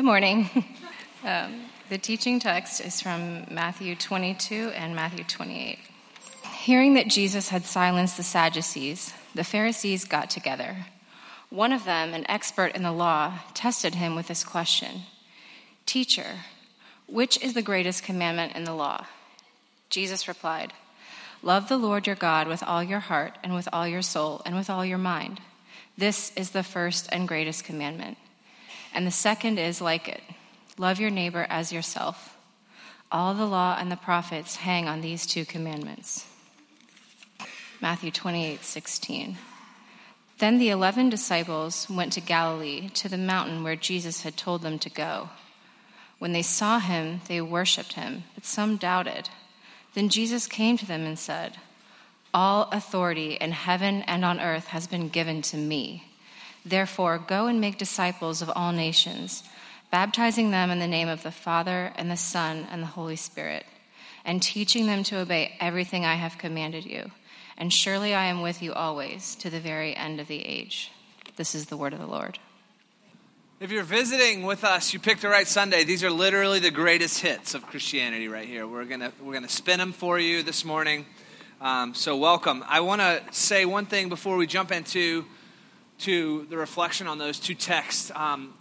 Good morning. Um, the teaching text is from Matthew 22 and Matthew 28. Hearing that Jesus had silenced the Sadducees, the Pharisees got together. One of them, an expert in the law, tested him with this question Teacher, which is the greatest commandment in the law? Jesus replied, Love the Lord your God with all your heart, and with all your soul, and with all your mind. This is the first and greatest commandment. And the second is like it love your neighbor as yourself. All the law and the prophets hang on these two commandments. Matthew 28 16. Then the eleven disciples went to Galilee, to the mountain where Jesus had told them to go. When they saw him, they worshipped him, but some doubted. Then Jesus came to them and said, All authority in heaven and on earth has been given to me. Therefore, go and make disciples of all nations, baptizing them in the name of the Father, and the Son, and the Holy Spirit, and teaching them to obey everything I have commanded you. And surely I am with you always to the very end of the age. This is the word of the Lord. If you're visiting with us, you picked the right Sunday. These are literally the greatest hits of Christianity right here. We're gonna we're gonna spin them for you this morning. Um, so welcome. I want to say one thing before we jump into to the reflection on those two texts. Um,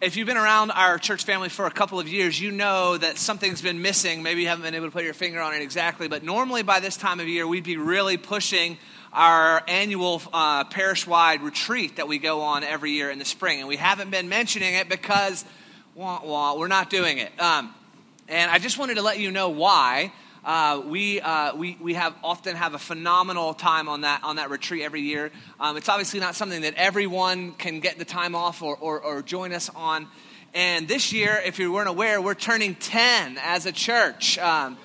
if you've been around our church family for a couple of years, you know that something's been missing. Maybe you haven't been able to put your finger on it exactly, but normally by this time of year, we'd be really pushing our annual uh, parish wide retreat that we go on every year in the spring. And we haven't been mentioning it because wah, wah, we're not doing it. Um, and I just wanted to let you know why. Uh, we, uh, we, we have often have a phenomenal time on that, on that retreat every year. Um, it's obviously not something that everyone can get the time off or, or, or join us on. And this year, if you weren't aware, we're turning 10 as a church. Um,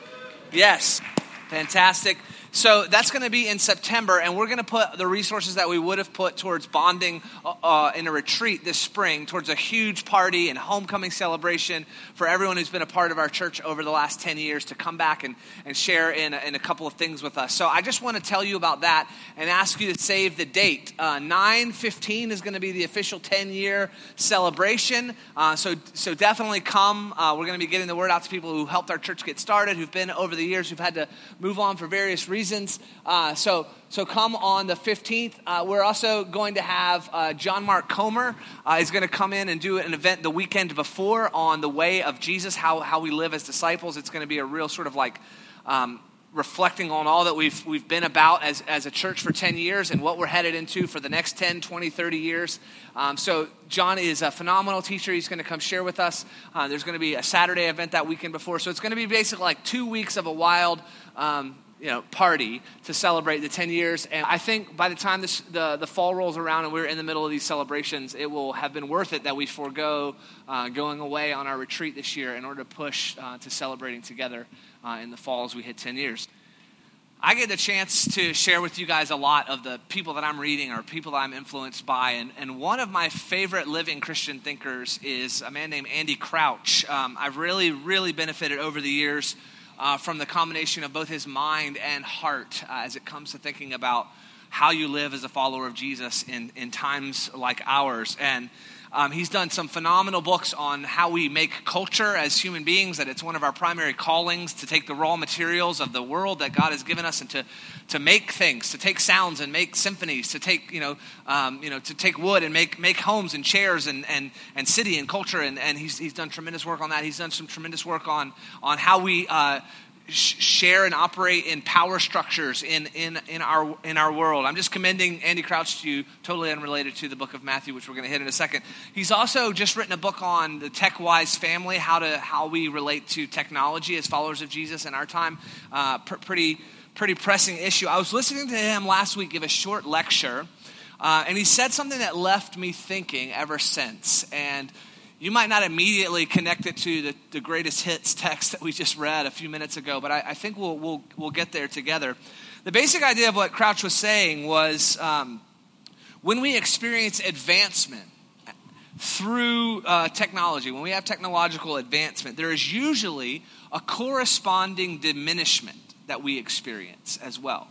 yes, fantastic. So that's going to be in September, and we're going to put the resources that we would have put towards bonding uh, uh, in a retreat this spring towards a huge party and homecoming celebration for everyone who's been a part of our church over the last 10 years to come back and, and share in in a couple of things with us. So I just want to tell you about that and ask you to save the date. Uh, 9 15 is going to be the official 10 year celebration. Uh, so, so definitely come. Uh, we're going to be getting the word out to people who helped our church get started, who've been over the years, who've had to move on for various reasons reasons. Uh, so, so come on the 15th. Uh, we're also going to have uh, John Mark Comer uh, is going to come in and do an event the weekend before on the way of Jesus, how, how we live as disciples. It's going to be a real sort of like um, reflecting on all that we've, we've been about as, as a church for 10 years and what we're headed into for the next 10, 20, 30 years. Um, so, John is a phenomenal teacher. He's going to come share with us. Uh, there's going to be a Saturday event that weekend before. So, it's going to be basically like two weeks of a wild um, you know, party to celebrate the 10 years. And I think by the time this, the, the fall rolls around and we're in the middle of these celebrations, it will have been worth it that we forego uh, going away on our retreat this year in order to push uh, to celebrating together uh, in the fall as we hit 10 years. I get the chance to share with you guys a lot of the people that I'm reading or people that I'm influenced by. And, and one of my favorite living Christian thinkers is a man named Andy Crouch. Um, I've really, really benefited over the years uh, from the combination of both his mind and heart uh, as it comes to thinking about how you live as a follower of Jesus in, in times like ours. And um, he's done some phenomenal books on how we make culture as human beings, that it's one of our primary callings to take the raw materials of the world that God has given us and to, to make things, to take sounds and make symphonies, to take, you know, um, you know, to take wood and make, make homes and chairs and, and, and city and culture. And, and he's, he's done tremendous work on that. He's done some tremendous work on, on how we uh, share and operate in power structures in, in, in, our, in our world. I'm just commending Andy Crouch to you, totally unrelated to the book of Matthew, which we're going to hit in a second. He's also just written a book on the tech wise family, how, to, how we relate to technology as followers of Jesus in our time. Uh, pr- pretty, pretty pressing issue. I was listening to him last week give a short lecture, uh, and he said something that left me thinking ever since. And you might not immediately connect it to the, the greatest hits text that we just read a few minutes ago, but I, I think we'll, we'll, we'll get there together. The basic idea of what Crouch was saying was um, when we experience advancement through uh, technology, when we have technological advancement, there is usually a corresponding diminishment that we experience as well.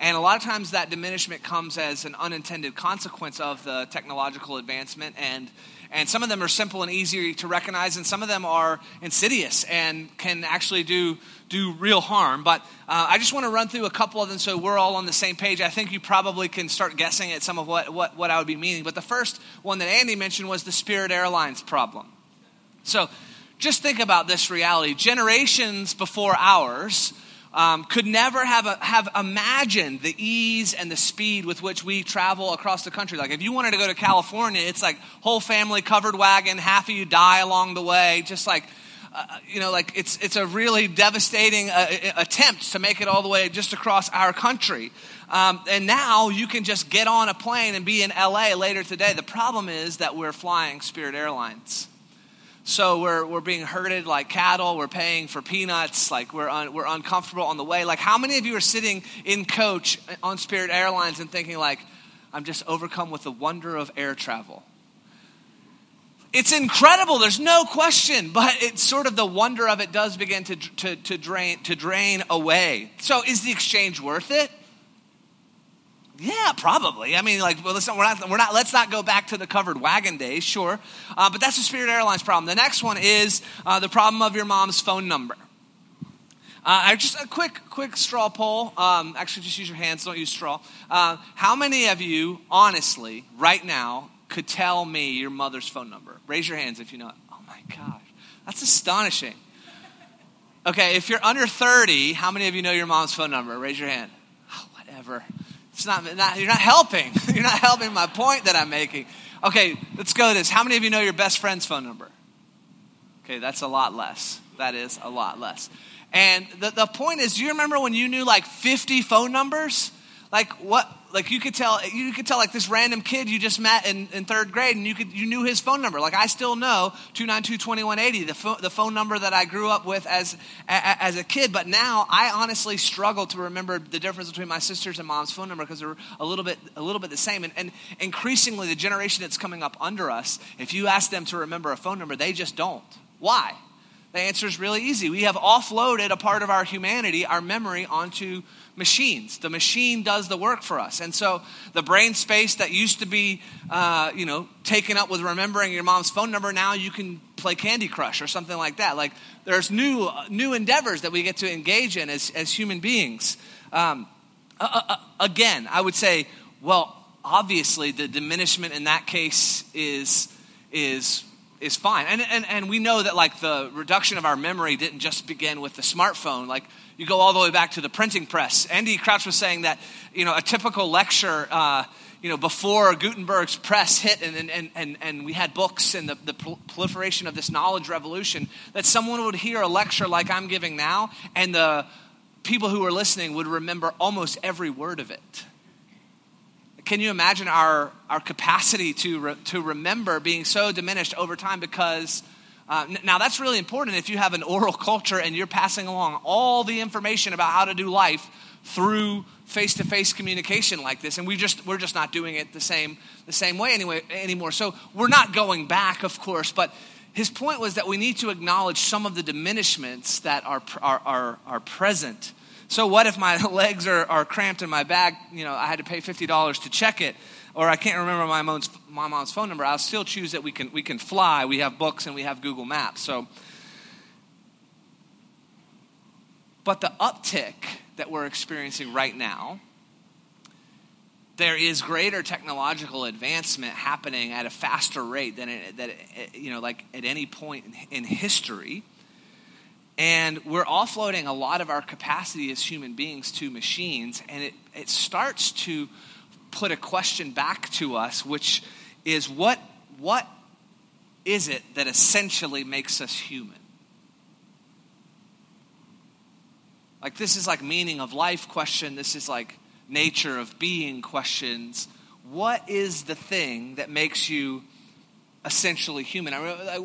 And a lot of times that diminishment comes as an unintended consequence of the technological advancement. And, and some of them are simple and easy to recognize, and some of them are insidious and can actually do, do real harm. But uh, I just want to run through a couple of them so we're all on the same page. I think you probably can start guessing at some of what, what, what I would be meaning. But the first one that Andy mentioned was the Spirit Airlines problem. So just think about this reality. Generations before ours, um, could never have, a, have imagined the ease and the speed with which we travel across the country. Like, if you wanted to go to California, it's like whole family covered wagon, half of you die along the way, just like. Uh, you know, like it's it's a really devastating uh, attempt to make it all the way just across our country. Um, and now you can just get on a plane and be in LA later today. The problem is that we're flying Spirit Airlines. So we're, we're being herded like cattle. We're paying for peanuts. Like we're, un, we're uncomfortable on the way. Like how many of you are sitting in coach on Spirit Airlines and thinking like, I'm just overcome with the wonder of air travel? It's incredible. There's no question, but it's sort of the wonder of it does begin to, to, to, drain, to drain away. So is the exchange worth it? Yeah, probably. I mean, like, well, listen, we're not, we're not, let's not go back to the covered wagon days, sure. Uh, but that's a Spirit Airlines problem. The next one is uh, the problem of your mom's phone number. Uh, just a quick, quick straw poll. Um, actually, just use your hands, don't use straw. Uh, how many of you, honestly, right now, could tell me your mother's phone number? Raise your hands if you know it. Oh my gosh, that's astonishing. Okay, if you're under 30, how many of you know your mom's phone number? Raise your hand. Oh, whatever. It's not, not, you're not helping. You're not helping my point that I'm making. Okay, let's go to this. How many of you know your best friend's phone number? Okay, that's a lot less. That is a lot less. And the, the point is, do you remember when you knew like 50 phone numbers? Like what like you could tell you could tell like this random kid you just met in, in third grade and you could you knew his phone number. Like i still know 292-2180 the, phone, the phone number that i grew up with as a, as a kid. But now i honestly struggle to remember the difference between my sister's and mom's phone number because they're a little bit a little bit the same. And, and increasingly the generation that's coming up under us if you ask them to remember a phone number they just don't. Why the answer is really easy we have offloaded a part of our humanity our memory onto machines. The machine does the work for us. And so the brain space that used to be, uh, you know, taken up with remembering your mom's phone number, now you can play Candy Crush or something like that. Like there's new, uh, new endeavors that we get to engage in as, as human beings. Um, uh, uh, again, I would say, well, obviously the diminishment in that case is, is is fine. And, and, and we know that like the reduction of our memory didn't just begin with the smartphone. Like you go all the way back to the printing press. Andy Crouch was saying that, you know, a typical lecture, uh, you know, before Gutenberg's press hit and, and, and, and we had books and the, the proliferation of this knowledge revolution, that someone would hear a lecture like I'm giving now, and the people who were listening would remember almost every word of it. Can you imagine our, our capacity to, re, to remember being so diminished over time? Because uh, now, that's really important if you have an oral culture and you're passing along all the information about how to do life through face-to-face communication like this and we just we're just not doing it the same the same way anyway anymore. So we're not going back of course but his point was that we need to acknowledge some of the diminishments that are are are, are present so what if my legs are, are cramped in my bag you know i had to pay $50 to check it or I can't remember my mom's, my mom's phone number, I'll still choose that we can, we can fly. We have books and we have Google Maps. So, but the uptick that we're experiencing right now, there is greater technological advancement happening at a faster rate than it, that it, you know, like at any point in, in history. And we're offloading a lot of our capacity as human beings to machines, and it, it starts to put a question back to us, which is what, what is it that essentially makes us human? Like, this is like meaning of life question. This is like nature of being questions. What is the thing that makes you essentially human.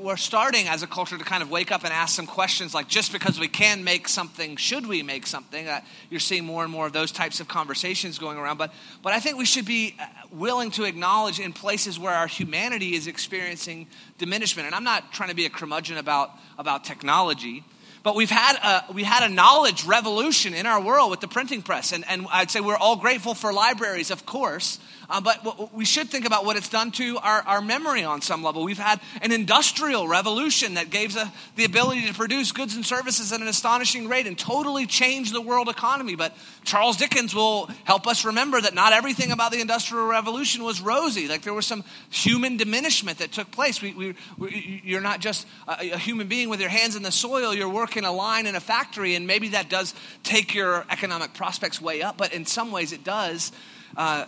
We're starting as a culture to kind of wake up and ask some questions like just because we can make something, should we make something? Uh, you're seeing more and more of those types of conversations going around. But, but I think we should be uh, willing to acknowledge in places where our humanity is experiencing diminishment. And I'm not trying to be a curmudgeon about, about technology, But we've had a, we had a knowledge revolution in our world with the printing press. And, and I'd say we're all grateful for libraries, of course. Uh, but we should think about what it's done to our, our memory on some level. We've had an industrial revolution that gave us the ability to produce goods and services at an astonishing rate and totally change the world economy. But Charles Dickens will help us remember that not everything about the industrial revolution was rosy. Like there was some human diminishment that took place. We, we, we, you're not just a, a human being with your hands in the soil, you're working a line in a factory, and maybe that does take your economic prospects way up, but in some ways it does. Uh,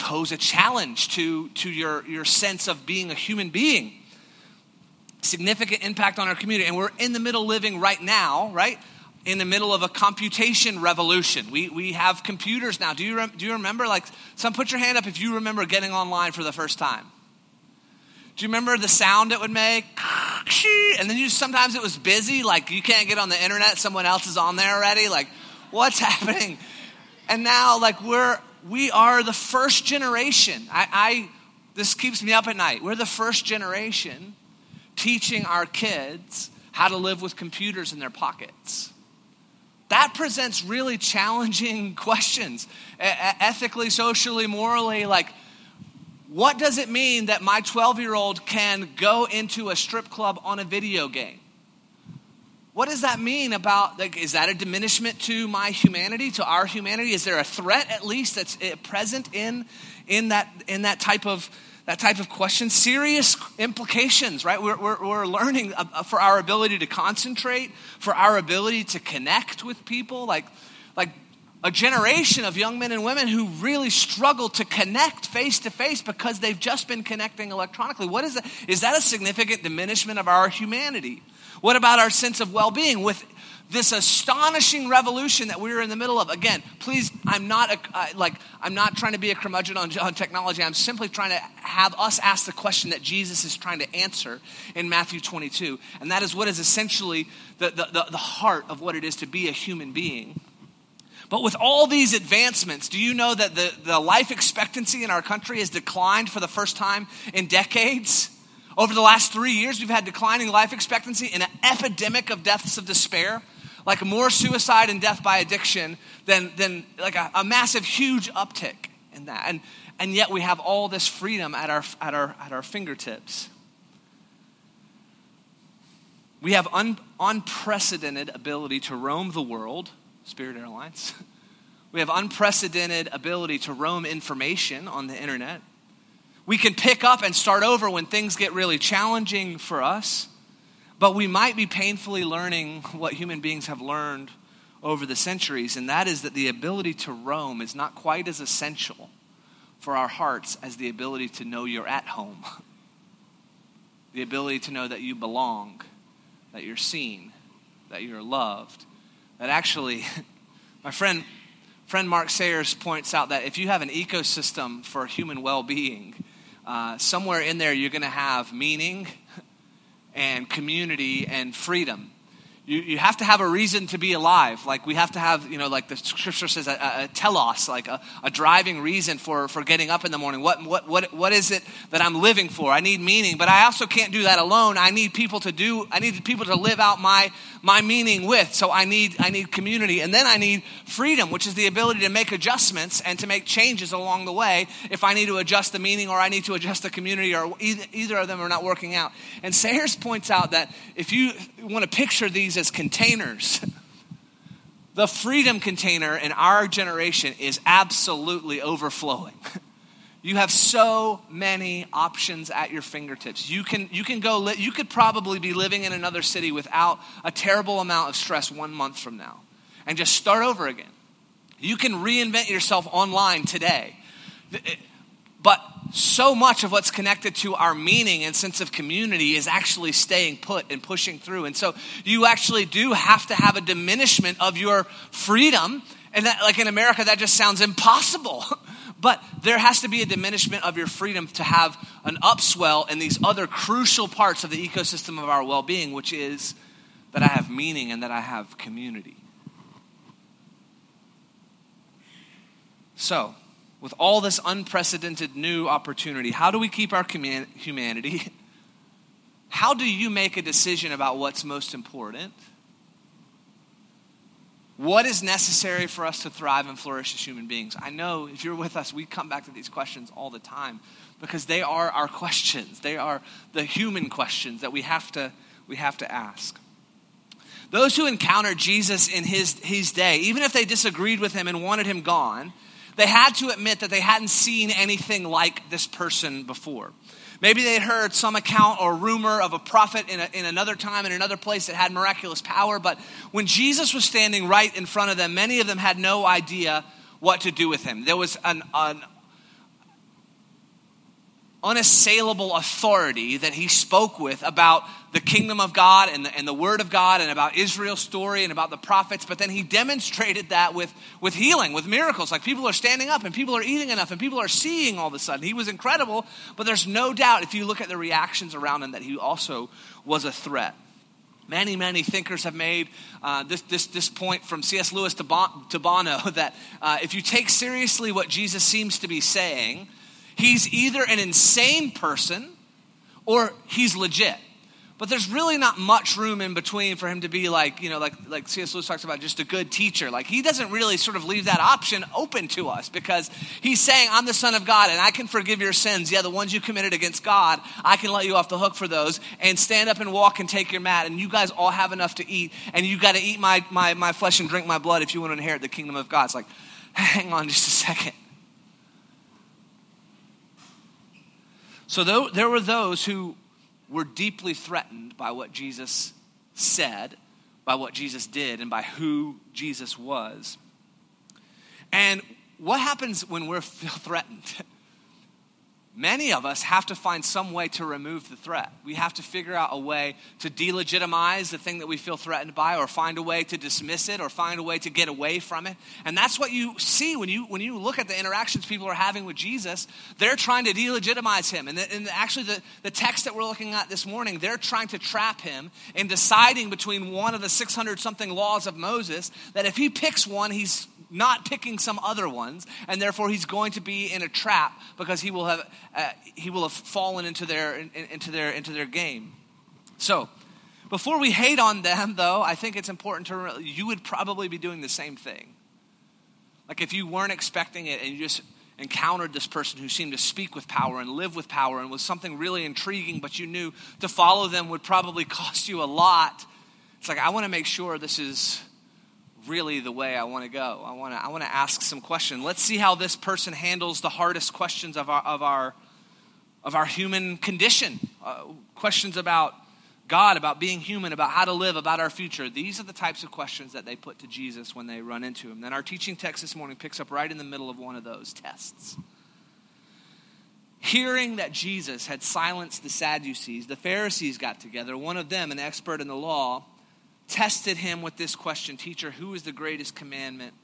pose a challenge to, to your, your sense of being a human being. Significant impact on our community. And we're in the middle living right now, right? In the middle of a computation revolution. We, we have computers now. Do you, do you remember? Like, some put your hand up if you remember getting online for the first time. Do you remember the sound it would make? And then you sometimes it was busy, like you can't get on the internet, someone else is on there already. Like, what's happening? And now, like, we're we are the first generation. I, I, this keeps me up at night. We're the first generation teaching our kids how to live with computers in their pockets. That presents really challenging questions, ethically, socially, morally. Like, what does it mean that my 12 year old can go into a strip club on a video game? what does that mean about like is that a diminishment to my humanity to our humanity? Is there a threat at least that's eh, present in in that in that type of that type of question? Serious implications right? We're, we're, we're learning for our ability to concentrate for our ability to connect with people. Like like a generation of young men and women who really struggle to connect face to face because they've just been connecting electronically what is that is that a significant diminishment of our humanity what about our sense of well being with this astonishing revolution that we're in the middle of? Again, please, I'm not a, uh, like I'm not trying to be a curmudgeon on, on technology. I'm simply trying to have us ask the question that Jesus is trying to answer in Matthew 22, and that is what is essentially the, the, the, the heart of what it is to be a human being. But with all these advancements, do you know that the, the life expectancy in our country has declined for the first time in decades? Over the last three years, we've had declining life expectancy and an epidemic of deaths of despair, like more suicide and death by addiction than, than like a, a massive, huge uptick in that. And, and yet we have all this freedom at our, at our, at our fingertips. We have un, unprecedented ability to roam the world, Spirit Airlines. We have unprecedented ability to roam information on the internet. We can pick up and start over when things get really challenging for us, but we might be painfully learning what human beings have learned over the centuries, and that is that the ability to roam is not quite as essential for our hearts as the ability to know you're at home, the ability to know that you belong, that you're seen, that you're loved. That actually, my friend, friend Mark Sayers points out that if you have an ecosystem for human well being, uh, somewhere in there you're going to have meaning and community and freedom you, you have to have a reason to be alive. Like we have to have, you know, like the scripture says, a, a telos, like a, a, driving reason for, for getting up in the morning. What, what, what, what is it that I'm living for? I need meaning, but I also can't do that alone. I need people to do, I need people to live out my, my meaning with. So I need, I need community. And then I need freedom, which is the ability to make adjustments and to make changes along the way if I need to adjust the meaning or I need to adjust the community or either, either of them are not working out. And Sayers points out that if you want to picture these as containers. The freedom container in our generation is absolutely overflowing. You have so many options at your fingertips. You can, you can go, li- you could probably be living in another city without a terrible amount of stress one month from now and just start over again. You can reinvent yourself online today. But so much of what's connected to our meaning and sense of community is actually staying put and pushing through. And so you actually do have to have a diminishment of your freedom. And that, like in America, that just sounds impossible. but there has to be a diminishment of your freedom to have an upswell in these other crucial parts of the ecosystem of our well being, which is that I have meaning and that I have community. So, with all this unprecedented new opportunity, how do we keep our humanity? How do you make a decision about what's most important? What is necessary for us to thrive and flourish as human beings? I know if you're with us, we come back to these questions all the time because they are our questions. They are the human questions that we have to, we have to ask. Those who encountered Jesus in his, his day, even if they disagreed with him and wanted him gone, they had to admit that they hadn't seen anything like this person before. Maybe they'd heard some account or rumor of a prophet in, a, in another time, in another place that had miraculous power, but when Jesus was standing right in front of them, many of them had no idea what to do with him. There was an, an unassailable authority that he spoke with about the kingdom of God and the, and the word of God and about Israel's story and about the prophets. But then he demonstrated that with, with healing, with miracles. Like people are standing up and people are eating enough and people are seeing all of a sudden. He was incredible, but there's no doubt if you look at the reactions around him that he also was a threat. Many, many thinkers have made uh, this, this, this point from C.S. Lewis to, bon, to Bono that uh, if you take seriously what Jesus seems to be saying, He's either an insane person or he's legit. But there's really not much room in between for him to be like, you know, like, like C.S. Lewis talks about, just a good teacher. Like, he doesn't really sort of leave that option open to us because he's saying, I'm the Son of God and I can forgive your sins. Yeah, the ones you committed against God, I can let you off the hook for those and stand up and walk and take your mat. And you guys all have enough to eat. And you got to eat my, my, my flesh and drink my blood if you want to inherit the kingdom of God. It's like, hang on just a second. So there were those who were deeply threatened by what Jesus said, by what Jesus did, and by who Jesus was. And what happens when we're threatened? Many of us have to find some way to remove the threat. We have to figure out a way to delegitimize the thing that we feel threatened by, or find a way to dismiss it, or find a way to get away from it. And that's what you see when you, when you look at the interactions people are having with Jesus. They're trying to delegitimize him. And, the, and actually, the, the text that we're looking at this morning, they're trying to trap him in deciding between one of the 600 something laws of Moses that if he picks one, he's not picking some other ones, and therefore he's going to be in a trap because he will have uh, he will have fallen into their in, into their into their game. So, before we hate on them, though, I think it's important to you would probably be doing the same thing. Like if you weren't expecting it and you just encountered this person who seemed to speak with power and live with power and was something really intriguing, but you knew to follow them would probably cost you a lot. It's like I want to make sure this is really the way I want to go. I want to I want to ask some questions. Let's see how this person handles the hardest questions of our of our of our human condition. Uh, questions about God, about being human, about how to live, about our future. These are the types of questions that they put to Jesus when they run into him. Then our teaching text this morning picks up right in the middle of one of those tests. Hearing that Jesus had silenced the Sadducees, the Pharisees got together. One of them, an expert in the law, tested him with this question Teacher, who is the greatest commandment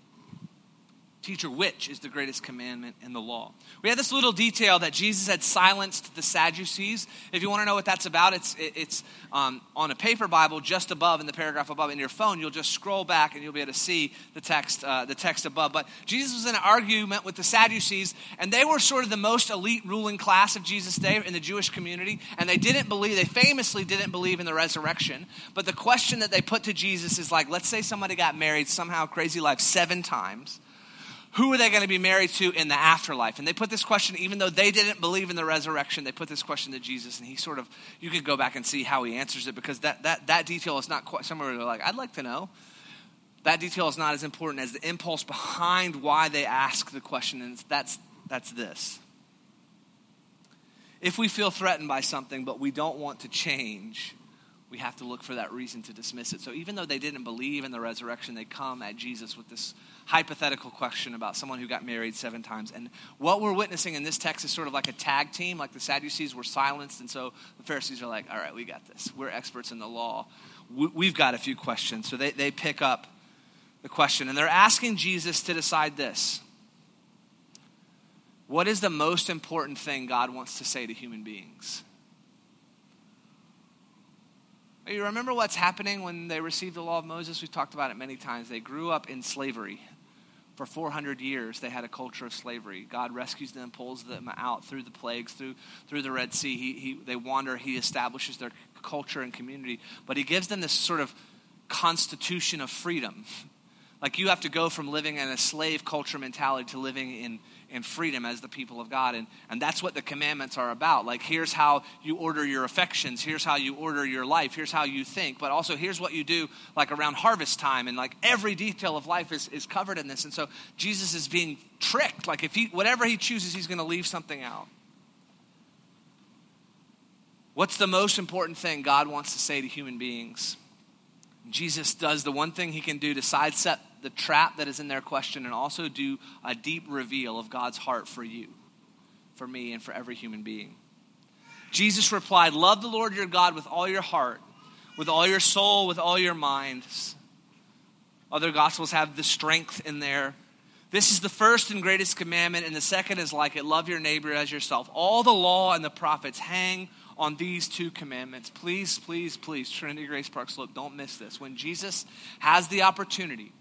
Teacher, which is the greatest commandment in the law? We had this little detail that Jesus had silenced the Sadducees. If you want to know what that's about, it's, it's um, on a paper Bible just above in the paragraph above. In your phone, you'll just scroll back and you'll be able to see the text, uh, the text above. But Jesus was in an argument with the Sadducees, and they were sort of the most elite ruling class of Jesus' day in the Jewish community. And they didn't believe, they famously didn't believe in the resurrection. But the question that they put to Jesus is like, let's say somebody got married somehow, crazy life, seven times who are they going to be married to in the afterlife? And they put this question, even though they didn't believe in the resurrection, they put this question to Jesus, and he sort of, you could go back and see how he answers it because that, that, that detail is not quite somewhere they're like, I'd like to know. That detail is not as important as the impulse behind why they ask the question, and that's, that's this. If we feel threatened by something, but we don't want to change, we have to look for that reason to dismiss it. So even though they didn't believe in the resurrection, they come at Jesus with this hypothetical question about someone who got married seven times. And what we're witnessing in this text is sort of like a tag team, like the Sadducees were silenced, and so the Pharisees are like, all right, we got this. We're experts in the law. We've got a few questions. So they, they pick up the question, and they're asking Jesus to decide this. What is the most important thing God wants to say to human beings? You remember what's happening when they received the law of Moses? We've talked about it many times. They grew up in slavery. For 400 years, they had a culture of slavery. God rescues them, pulls them out through the plagues, through, through the Red Sea. He, he, they wander, He establishes their culture and community. But He gives them this sort of constitution of freedom Like you have to go from living in a slave culture mentality to living in, in freedom as the people of God. And, and that's what the commandments are about. Like here's how you order your affections, here's how you order your life, here's how you think, but also here's what you do like around harvest time. And like every detail of life is, is covered in this. And so Jesus is being tricked. Like if he whatever he chooses, he's going to leave something out. What's the most important thing God wants to say to human beings? Jesus does the one thing he can do to sidestep the trap that is in their question and also do a deep reveal of God's heart for you, for me, and for every human being. Jesus replied, Love the Lord your God with all your heart, with all your soul, with all your mind. Other gospels have the strength in there. This is the first and greatest commandment, and the second is like it love your neighbor as yourself. All the law and the prophets hang on these two commandments. Please, please, please, Trinity Grace Park Slope, don't miss this. When Jesus has the opportunity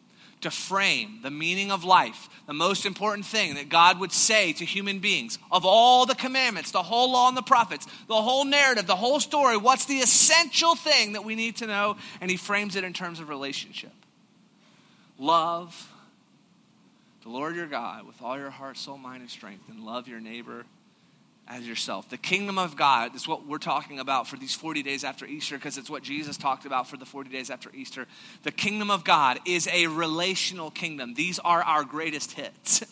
to frame the meaning of life, the most important thing that God would say to human beings, of all the commandments, the whole law and the prophets, the whole narrative, the whole story, what's the essential thing that we need to know? And he frames it in terms of relationship. Love the Lord your God with all your heart, soul, mind, and strength, and love your neighbor as yourself. The kingdom of God is what we're talking about for these 40 days after Easter because it's what Jesus talked about for the 40 days after Easter. The kingdom of God is a relational kingdom. These are our greatest hits.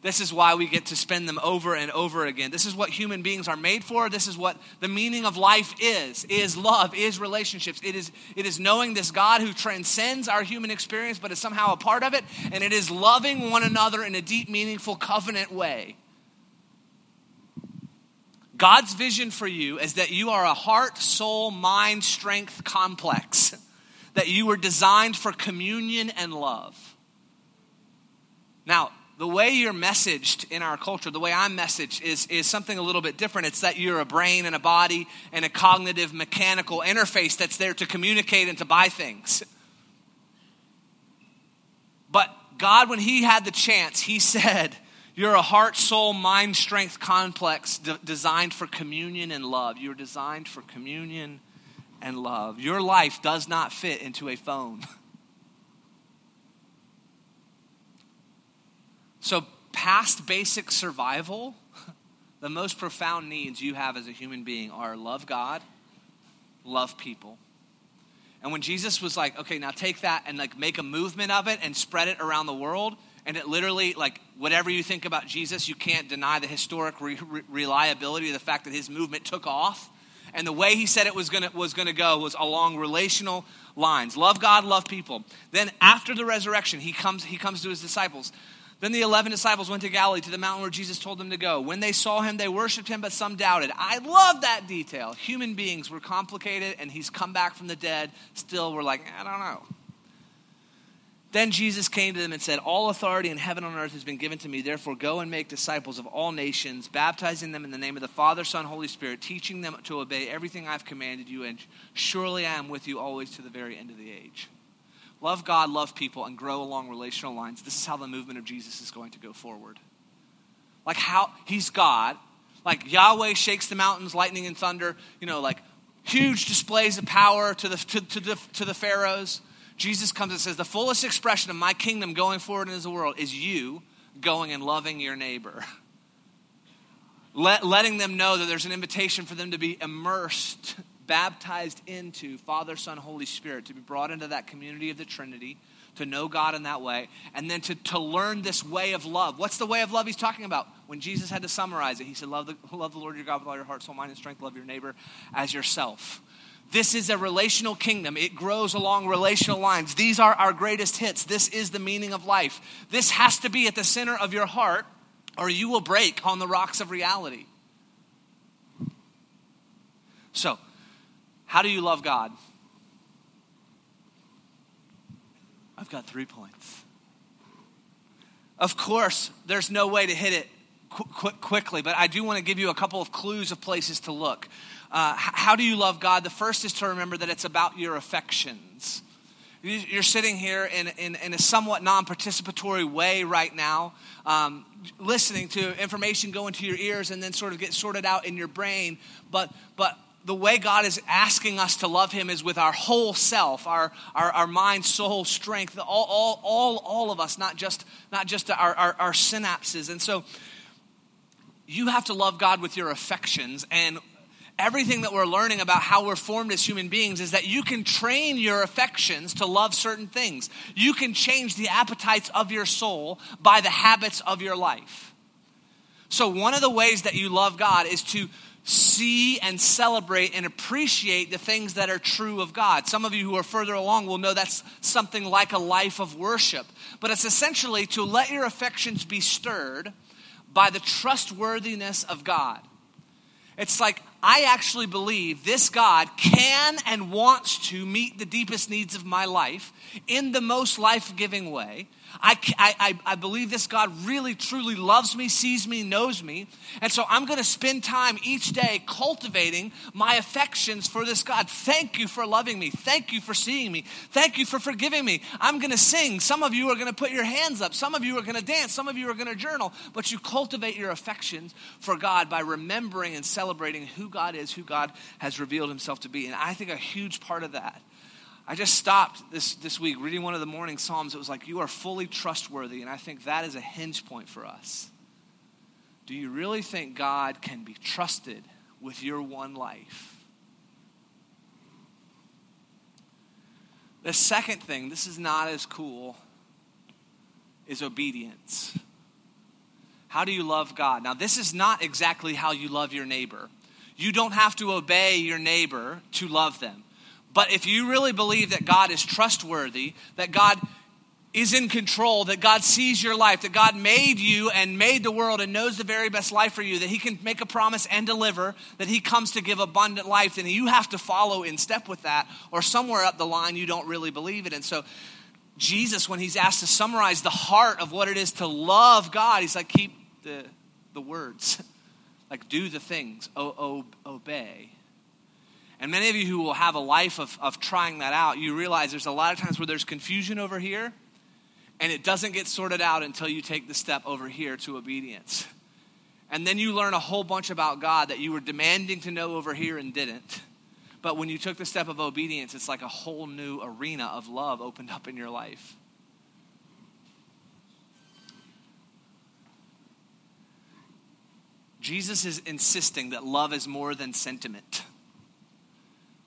This is why we get to spend them over and over again. This is what human beings are made for. This is what the meaning of life is. Is love, is relationships. It is it is knowing this God who transcends our human experience but is somehow a part of it and it is loving one another in a deep meaningful covenant way. God's vision for you is that you are a heart, soul, mind, strength complex, that you were designed for communion and love. Now, the way you're messaged in our culture, the way I'm messaged, is, is something a little bit different. It's that you're a brain and a body and a cognitive mechanical interface that's there to communicate and to buy things. But God, when He had the chance, He said, you're a heart, soul, mind, strength complex de- designed for communion and love. You're designed for communion and love. Your life does not fit into a phone. So, past basic survival, the most profound needs you have as a human being are love God, love people. And when Jesus was like, okay, now take that and like make a movement of it and spread it around the world, and it literally, like, whatever you think about Jesus, you can't deny the historic re- re- reliability of the fact that his movement took off. And the way he said it was gonna, was gonna go was along relational lines love God, love people. Then after the resurrection, he comes, he comes to his disciples. Then the 11 disciples went to Galilee to the mountain where Jesus told them to go. When they saw him, they worshiped him, but some doubted. I love that detail. Human beings were complicated, and he's come back from the dead. Still, we're like, eh, I don't know. Then Jesus came to them and said, All authority in heaven and on earth has been given to me. Therefore, go and make disciples of all nations, baptizing them in the name of the Father, Son, Holy Spirit, teaching them to obey everything I've commanded you, and surely I am with you always to the very end of the age. Love God, love people, and grow along relational lines. This is how the movement of Jesus is going to go forward. Like how he's God, like Yahweh shakes the mountains, lightning and thunder, you know, like huge displays of power to the, to, to the, to the pharaohs Jesus comes and says, The fullest expression of my kingdom going forward into the world is you going and loving your neighbor. Let, letting them know that there's an invitation for them to be immersed, baptized into Father, Son, Holy Spirit, to be brought into that community of the Trinity, to know God in that way, and then to, to learn this way of love. What's the way of love he's talking about? When Jesus had to summarize it, he said, Love the, love the Lord your God with all your heart, soul, mind, and strength. Love your neighbor as yourself. This is a relational kingdom. It grows along relational lines. These are our greatest hits. This is the meaning of life. This has to be at the center of your heart, or you will break on the rocks of reality. So, how do you love God? I've got three points. Of course, there's no way to hit it qu- qu- quickly, but I do want to give you a couple of clues of places to look. Uh, how do you love God? The first is to remember that it's about your affections. You're sitting here in, in, in a somewhat non participatory way right now, um, listening to information go into your ears and then sort of get sorted out in your brain. But, but the way God is asking us to love Him is with our whole self, our, our, our mind, soul, strength, all, all, all, all of us, not just, not just our, our, our synapses. And so you have to love God with your affections. And everything that we're learning about how we're formed as human beings is that you can train your affections to love certain things. You can change the appetites of your soul by the habits of your life. So, one of the ways that you love God is to see and celebrate and appreciate the things that are true of God. Some of you who are further along will know that's something like a life of worship. But it's essentially to let your affections be stirred by the trustworthiness of God. It's like, I actually believe this God can and wants to meet the deepest needs of my life in the most life giving way. I, I, I believe this God really, truly loves me, sees me, knows me. And so I'm going to spend time each day cultivating my affections for this God. Thank you for loving me. Thank you for seeing me. Thank you for forgiving me. I'm going to sing. Some of you are going to put your hands up. Some of you are going to dance. Some of you are going to journal. But you cultivate your affections for God by remembering and celebrating who God is, who God has revealed himself to be. And I think a huge part of that I just stopped this, this week reading one of the morning Psalms. It was like, You are fully trustworthy. And I think that is a hinge point for us. Do you really think God can be trusted with your one life? The second thing, this is not as cool, is obedience. How do you love God? Now, this is not exactly how you love your neighbor. You don't have to obey your neighbor to love them. But if you really believe that God is trustworthy, that God is in control, that God sees your life, that God made you and made the world and knows the very best life for you, that He can make a promise and deliver, that He comes to give abundant life, then you have to follow in step with that, or somewhere up the line you don't really believe it. And so, Jesus, when He's asked to summarize the heart of what it is to love God, He's like, keep the, the words, like, do the things, o- o- obey. And many of you who will have a life of, of trying that out, you realize there's a lot of times where there's confusion over here, and it doesn't get sorted out until you take the step over here to obedience. And then you learn a whole bunch about God that you were demanding to know over here and didn't. But when you took the step of obedience, it's like a whole new arena of love opened up in your life. Jesus is insisting that love is more than sentiment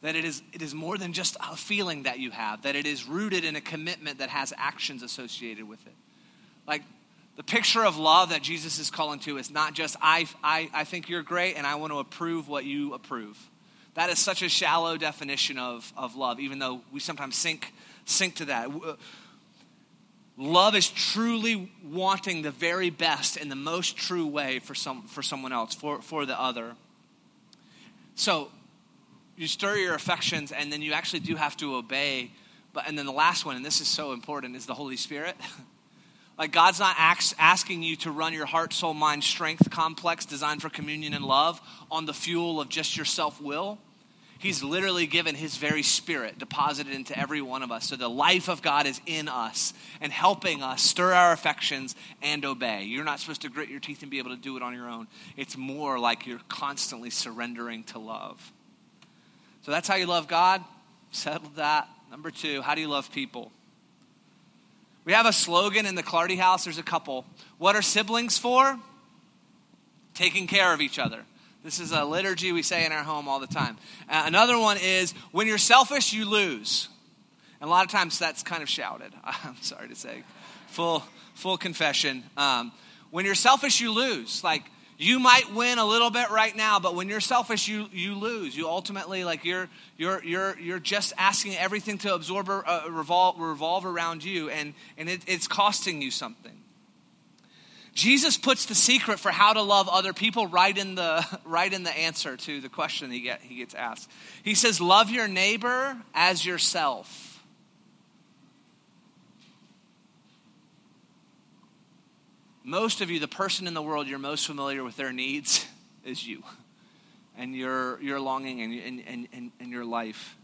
that it is, it is more than just a feeling that you have, that it is rooted in a commitment that has actions associated with it. Like the picture of love that Jesus is calling to is not just, I, I, I think you're great and I want to approve what you approve. That is such a shallow definition of, of love, even though we sometimes sink, sink to that. Uh, love is truly wanting the very best in the most true way for, some, for someone else, for, for the other. So, you stir your affections and then you actually do have to obey. But and then the last one and this is so important is the holy spirit. Like god's not ask, asking you to run your heart soul mind strength complex designed for communion and love on the fuel of just your self-will. He's literally given his very spirit deposited into every one of us so the life of god is in us and helping us stir our affections and obey. You're not supposed to grit your teeth and be able to do it on your own. It's more like you're constantly surrendering to love so that's how you love God. Settled that. Number two, how do you love people? We have a slogan in the Clardy house. There's a couple. What are siblings for? Taking care of each other. This is a liturgy we say in our home all the time. Uh, another one is when you're selfish, you lose. And a lot of times that's kind of shouted. I'm sorry to say. Full, full confession. Um, when you're selfish, you lose. Like, you might win a little bit right now but when you're selfish you you lose. You ultimately like you're you're you're you're just asking everything to absorb or uh, revolve revolve around you and and it, it's costing you something. Jesus puts the secret for how to love other people right in the right in the answer to the question he get he gets asked. He says love your neighbor as yourself most of you, the person in the world you're most familiar with their needs is you and your, your longing and, and, and, and your life.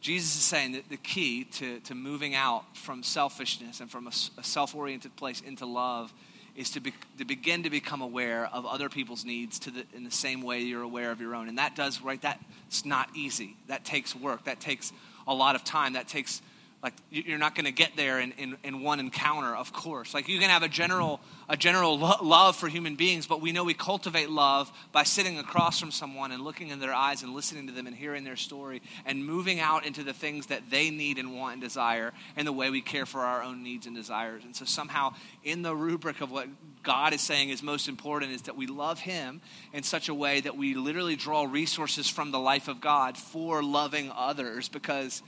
Jesus is saying that the key to, to moving out from selfishness and from a, a self oriented place into love is to, be, to begin to become aware of other people's needs to the, in the same way you're aware of your own. And that does, right, that's not easy. That takes work. That takes a lot of time. That takes like you're not going to get there in, in, in, one encounter of course. Like you can have a general a general lo- love for human beings but we know we cultivate love by sitting across from someone and looking in their eyes and listening to them and hearing their story and moving out into the things that they need and want and desire and the way we care for our own needs and desires. And so somehow in the rubric of what god is saying is most important is that we love him in such a way that we literally draw resources from the life of god for loving others because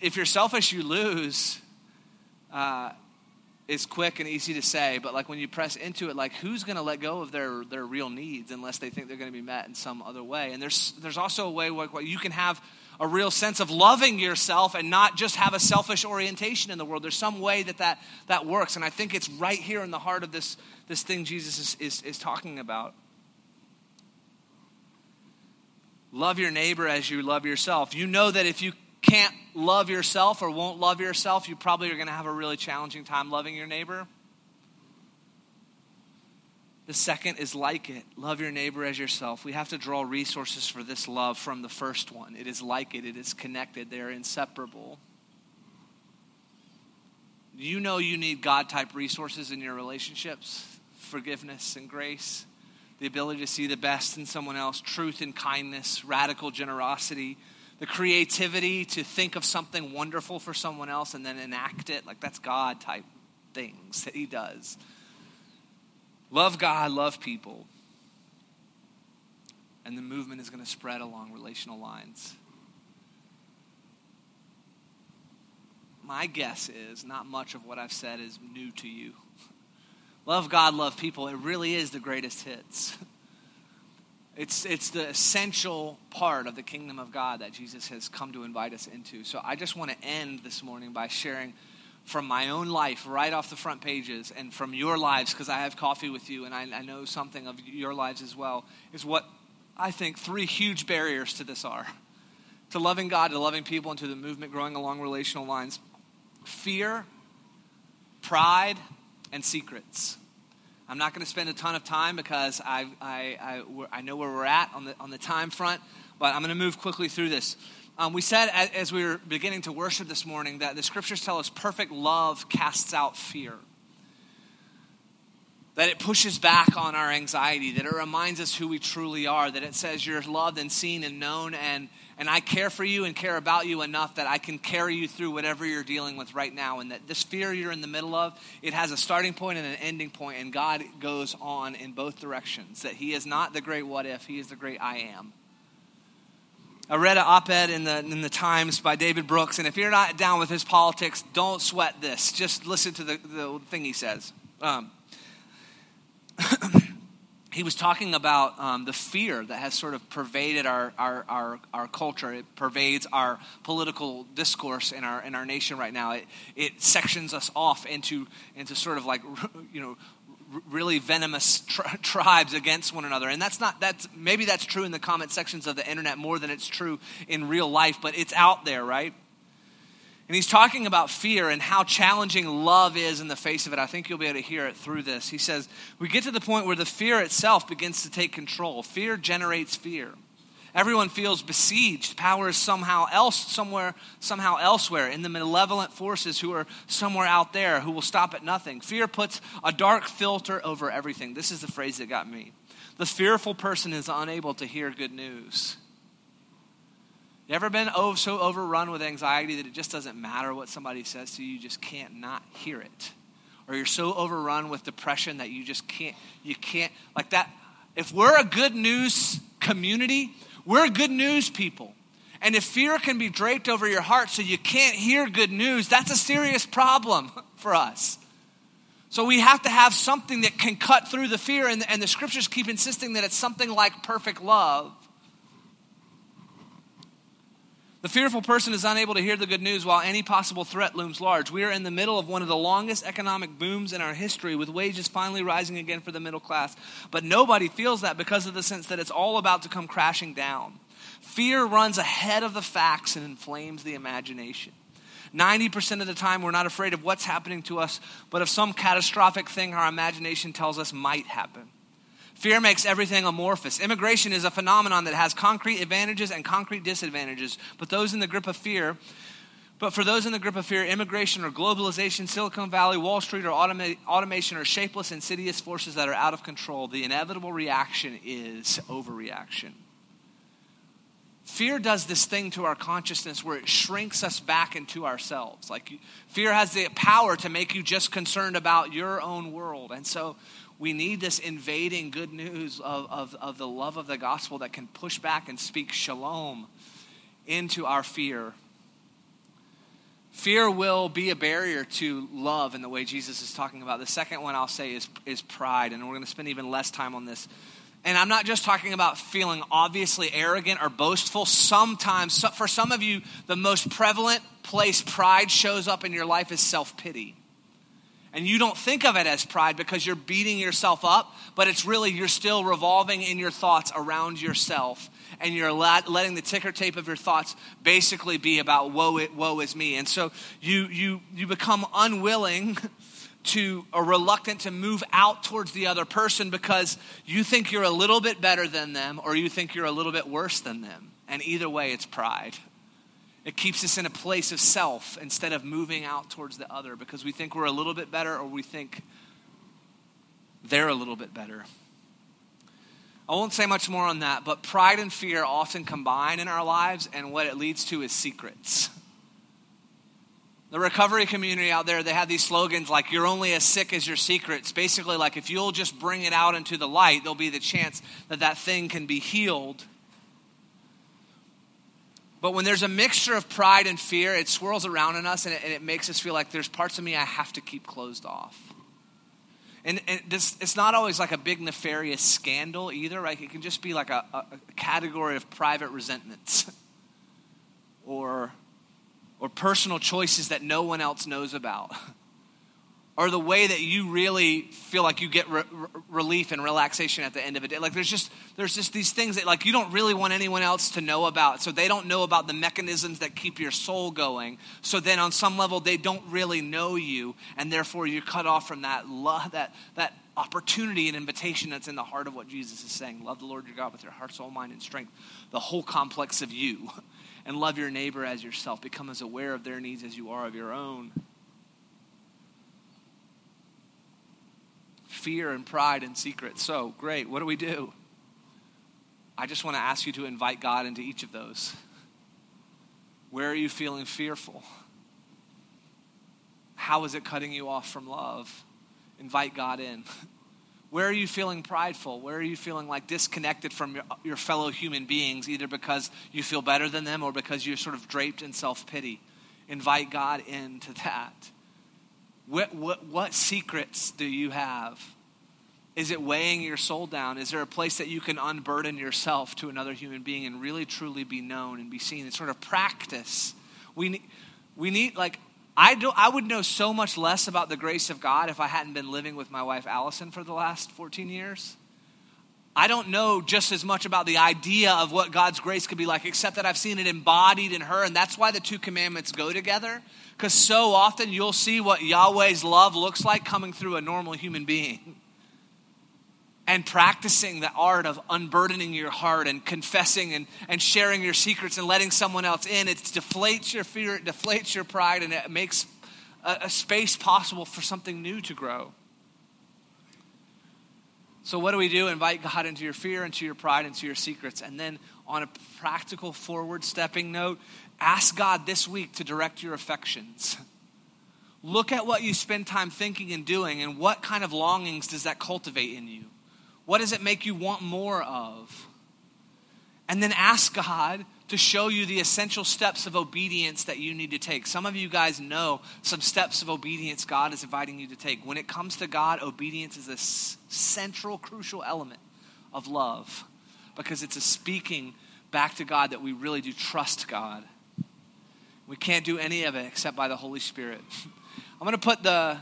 if you're selfish, you lose. Uh, it's quick and easy to say, but like when you press into it, like who's going to let go of their, their real needs unless they think they're going to be met in some other way? And there's there's also a way where, where you can have a real sense of loving yourself and not just have a selfish orientation in the world. There's some way that that, that works, and I think it's right here in the heart of this this thing Jesus is, is, is talking about. Love your neighbor as you love yourself. You know that if you can't love yourself or won't love yourself, you probably are going to have a really challenging time loving your neighbor. The second is like it love your neighbor as yourself. We have to draw resources for this love from the first one. It is like it, it is connected, they're inseparable. You know you need God type resources in your relationships forgiveness and grace, the ability to see the best in someone else, truth and kindness, radical generosity the creativity to think of something wonderful for someone else and then enact it. Like that's God type things that He does. Love God, love people. And the movement is going to spread along relational lines. My guess is not much of what I've said is new to you. Love God, love people. It really is the greatest hits. It's, it's the essential part of the kingdom of God that Jesus has come to invite us into. So I just want to end this morning by sharing from my own life right off the front pages and from your lives, because I have coffee with you and I, I know something of your lives as well, is what I think three huge barriers to this are to loving God, to loving people, and to the movement growing along relational lines fear, pride, and secrets. I'm not going to spend a ton of time because I, I, I, I, know where we're at on the, on the time front, but I'm going to move quickly through this. Um, we said as, as we were beginning to worship this morning that the scriptures tell us perfect love casts out fear. That it pushes back on our anxiety, that it reminds us who we truly are, that it says you're loved and seen and known and, and I care for you and care about you enough that I can carry you through whatever you're dealing with right now. And that this fear you're in the middle of, it has a starting point and an ending point, and God goes on in both directions. That He is not the great what if, He is the great I am. I read an op ed in the, in the Times by David Brooks, and if you're not down with his politics, don't sweat this. Just listen to the, the thing he says. Um, he was talking about um, the fear that has sort of pervaded our, our, our, our, culture. It pervades our political discourse in our, in our nation right now. It, it sections us off into, into sort of like, you know, really venomous tri- tribes against one another. And that's not, that's, maybe that's true in the comment sections of the internet more than it's true in real life, but it's out there, right? And he's talking about fear and how challenging love is in the face of it. I think you'll be able to hear it through this. He says, We get to the point where the fear itself begins to take control. Fear generates fear. Everyone feels besieged. Power is somehow else, somewhere, somehow elsewhere, in the malevolent forces who are somewhere out there who will stop at nothing. Fear puts a dark filter over everything. This is the phrase that got me. The fearful person is unable to hear good news. You ever been oh, so overrun with anxiety that it just doesn't matter what somebody says to you, you just can't not hear it? Or you're so overrun with depression that you just can't, you can't, like that. If we're a good news community, we're good news people. And if fear can be draped over your heart so you can't hear good news, that's a serious problem for us. So we have to have something that can cut through the fear, and, and the scriptures keep insisting that it's something like perfect love the fearful person is unable to hear the good news while any possible threat looms large. We are in the middle of one of the longest economic booms in our history, with wages finally rising again for the middle class. But nobody feels that because of the sense that it's all about to come crashing down. Fear runs ahead of the facts and inflames the imagination. 90% of the time, we're not afraid of what's happening to us, but of some catastrophic thing our imagination tells us might happen. Fear makes everything amorphous. Immigration is a phenomenon that has concrete advantages and concrete disadvantages, but those in the grip of fear but for those in the grip of fear, immigration or globalization, Silicon Valley, Wall Street, or automa- automation are shapeless, insidious forces that are out of control. The inevitable reaction is overreaction. Fear does this thing to our consciousness where it shrinks us back into ourselves. Like fear has the power to make you just concerned about your own world. And so we need this invading good news of, of, of the love of the gospel that can push back and speak shalom into our fear. Fear will be a barrier to love in the way Jesus is talking about. The second one I'll say is, is pride, and we're going to spend even less time on this. And I'm not just talking about feeling obviously arrogant or boastful. Sometimes, for some of you, the most prevalent place pride shows up in your life is self pity. And you don't think of it as pride because you're beating yourself up, but it's really you're still revolving in your thoughts around yourself. And you're letting the ticker tape of your thoughts basically be about woe, woe is me. And so you, you, you become unwilling to or reluctant to move out towards the other person because you think you're a little bit better than them or you think you're a little bit worse than them. And either way, it's pride. It keeps us in a place of self instead of moving out towards the other because we think we're a little bit better or we think they're a little bit better. I won't say much more on that, but pride and fear often combine in our lives, and what it leads to is secrets. The recovery community out there, they have these slogans like, you're only as sick as your secrets. Basically, like, if you'll just bring it out into the light, there'll be the chance that that thing can be healed but when there's a mixture of pride and fear, it swirls around in us and it, and it makes us feel like there's parts of me I have to keep closed off. And, and this, it's not always like a big nefarious scandal either, right? It can just be like a, a, category of private resentments or, or personal choices that no one else knows about. or the way that you really feel like you get re- relief and relaxation at the end of a day. Like there's just there's just these things that like you don't really want anyone else to know about. So they don't know about the mechanisms that keep your soul going. So then on some level they don't really know you and therefore you're cut off from that love that that opportunity and invitation that's in the heart of what jesus is saying. Love the lord your god with your heart soul mind and strength the whole complex of you and love your neighbor as yourself. Become as aware of their needs as you are of your own fear and pride and secret. So, great. What do we do? I just want to ask you to invite God into each of those. Where are you feeling fearful? How is it cutting you off from love? Invite God in. Where are you feeling prideful? Where are you feeling like disconnected from your, your fellow human beings, either because you feel better than them or because you're sort of draped in self pity? Invite God into that. What, what, what secrets do you have? Is it weighing your soul down? Is there a place that you can unburden yourself to another human being and really truly be known and be seen? It's sort of practice. We need, we need like, I, do, I would know so much less about the grace of God if I hadn't been living with my wife Allison for the last 14 years. I don't know just as much about the idea of what God's grace could be like, except that I've seen it embodied in her. And that's why the two commandments go together. Because so often you'll see what Yahweh's love looks like coming through a normal human being. And practicing the art of unburdening your heart and confessing and, and sharing your secrets and letting someone else in, it deflates your fear, it deflates your pride, and it makes a, a space possible for something new to grow. So, what do we do? Invite God into your fear, into your pride, into your secrets. And then, on a practical, forward stepping note, ask God this week to direct your affections. Look at what you spend time thinking and doing, and what kind of longings does that cultivate in you? What does it make you want more of? And then ask God to show you the essential steps of obedience that you need to take. Some of you guys know some steps of obedience God is inviting you to take. When it comes to God, obedience is a central, crucial element of love because it's a speaking back to God that we really do trust God. We can't do any of it except by the Holy Spirit. I'm going to put the,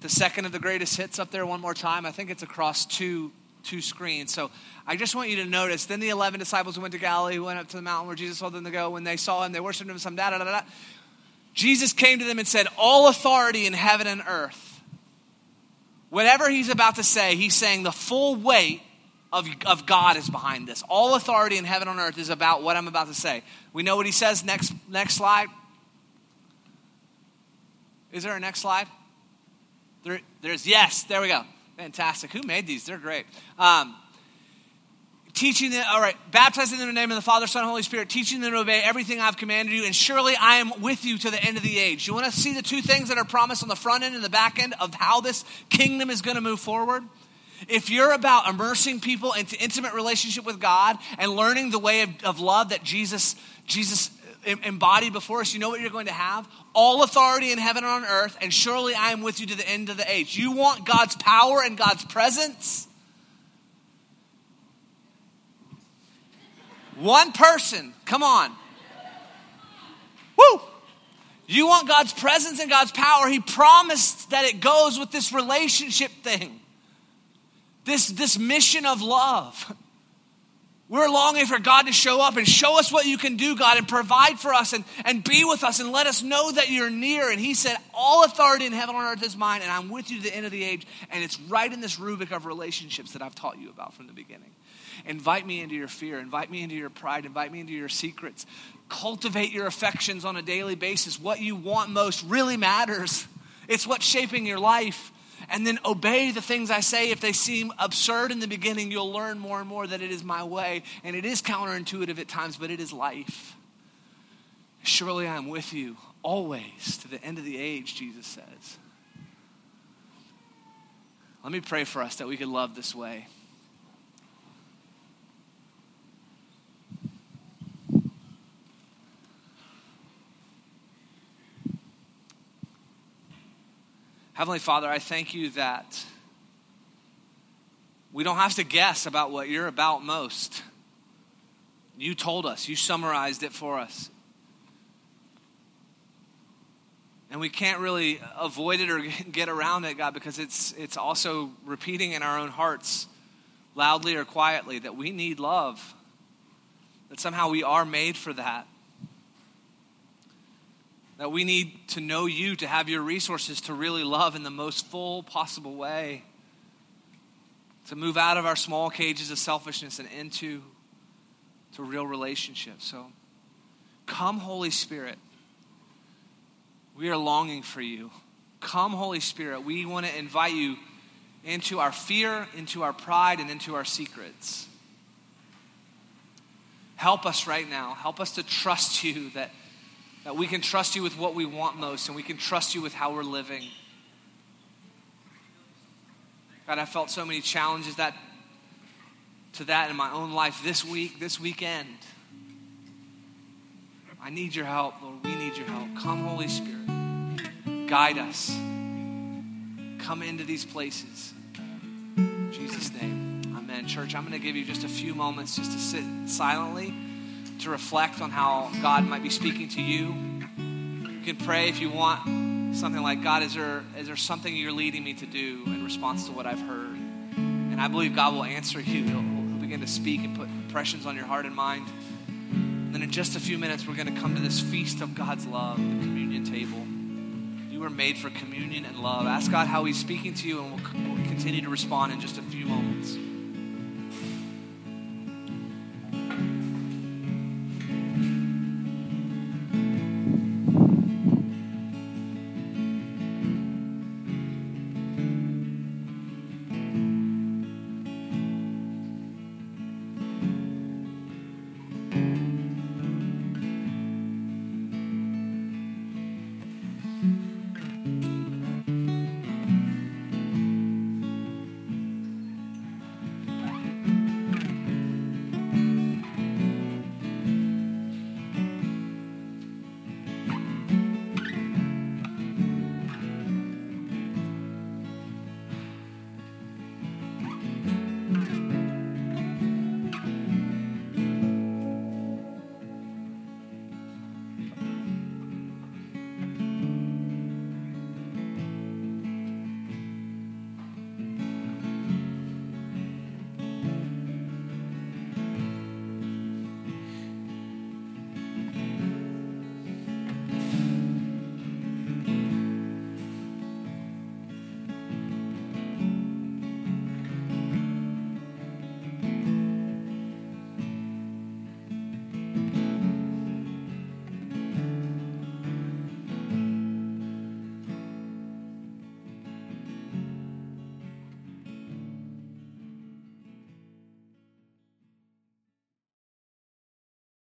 the second of the greatest hits up there one more time. I think it's across two two screens. So I just want you to notice. Then the 11 disciples went to Galilee went up to the mountain where Jesus told them to go. When they saw him, they worshiped him, some da da da da. Jesus came to them and said, All authority in heaven and earth. Whatever he's about to say, he's saying the full weight of, of God is behind this. All authority in heaven and earth is about what I'm about to say. We know what he says. Next, next slide. Is there a next slide? There, there's, yes, there we go. Fantastic. Who made these? They're great. Um, teaching them, all right, baptizing them in the name of the Father, Son, Holy Spirit, teaching them to obey everything I've commanded you, and surely I am with you to the end of the age. You want to see the two things that are promised on the front end and the back end of how this kingdom is going to move forward? If you're about immersing people into intimate relationship with God and learning the way of, of love that Jesus, Jesus embodied before us, you know what you're going to have? All authority in heaven and on earth, and surely I am with you to the end of the age. You want God's power and God's presence? One person, come on. Woo! You want God's presence and God's power. He promised that it goes with this relationship thing, this, this mission of love. We're longing for God to show up and show us what you can do, God, and provide for us and, and be with us and let us know that you're near. And He said, All authority in heaven and earth is mine, and I'm with you to the end of the age. And it's right in this rubric of relationships that I've taught you about from the beginning. Invite me into your fear, invite me into your pride, invite me into your secrets. Cultivate your affections on a daily basis. What you want most really matters, it's what's shaping your life and then obey the things I say. If they seem absurd in the beginning, you'll learn more and more that it is my way. And it is counterintuitive at times, but it is life. Surely I am with you always to the end of the age, Jesus says. Let me pray for us that we could love this way. Heavenly Father, I thank you that we don't have to guess about what you're about most. You told us, you summarized it for us. And we can't really avoid it or get around it, God, because it's, it's also repeating in our own hearts, loudly or quietly, that we need love. That somehow we are made for that. That we need to know you to have your resources to really love in the most full possible way. To move out of our small cages of selfishness and into to real relationships. So come, Holy Spirit. We are longing for you. Come, Holy Spirit. We want to invite you into our fear, into our pride, and into our secrets. Help us right now. Help us to trust you that that we can trust you with what we want most and we can trust you with how we're living. God, I felt so many challenges that to that in my own life this week, this weekend. I need your help, Lord. We need your help. Come, Holy Spirit. Guide us. Come into these places. In Jesus' name. Amen. Church, I'm going to give you just a few moments just to sit silently to reflect on how God might be speaking to you. You can pray if you want something like, God, is there, is there something you're leading me to do in response to what I've heard? And I believe God will answer you. He'll, he'll begin to speak and put impressions on your heart and mind. And then in just a few minutes, we're going to come to this feast of God's love, the communion table. You were made for communion and love. Ask God how He's speaking to you, and we'll, we'll continue to respond in just a few moments.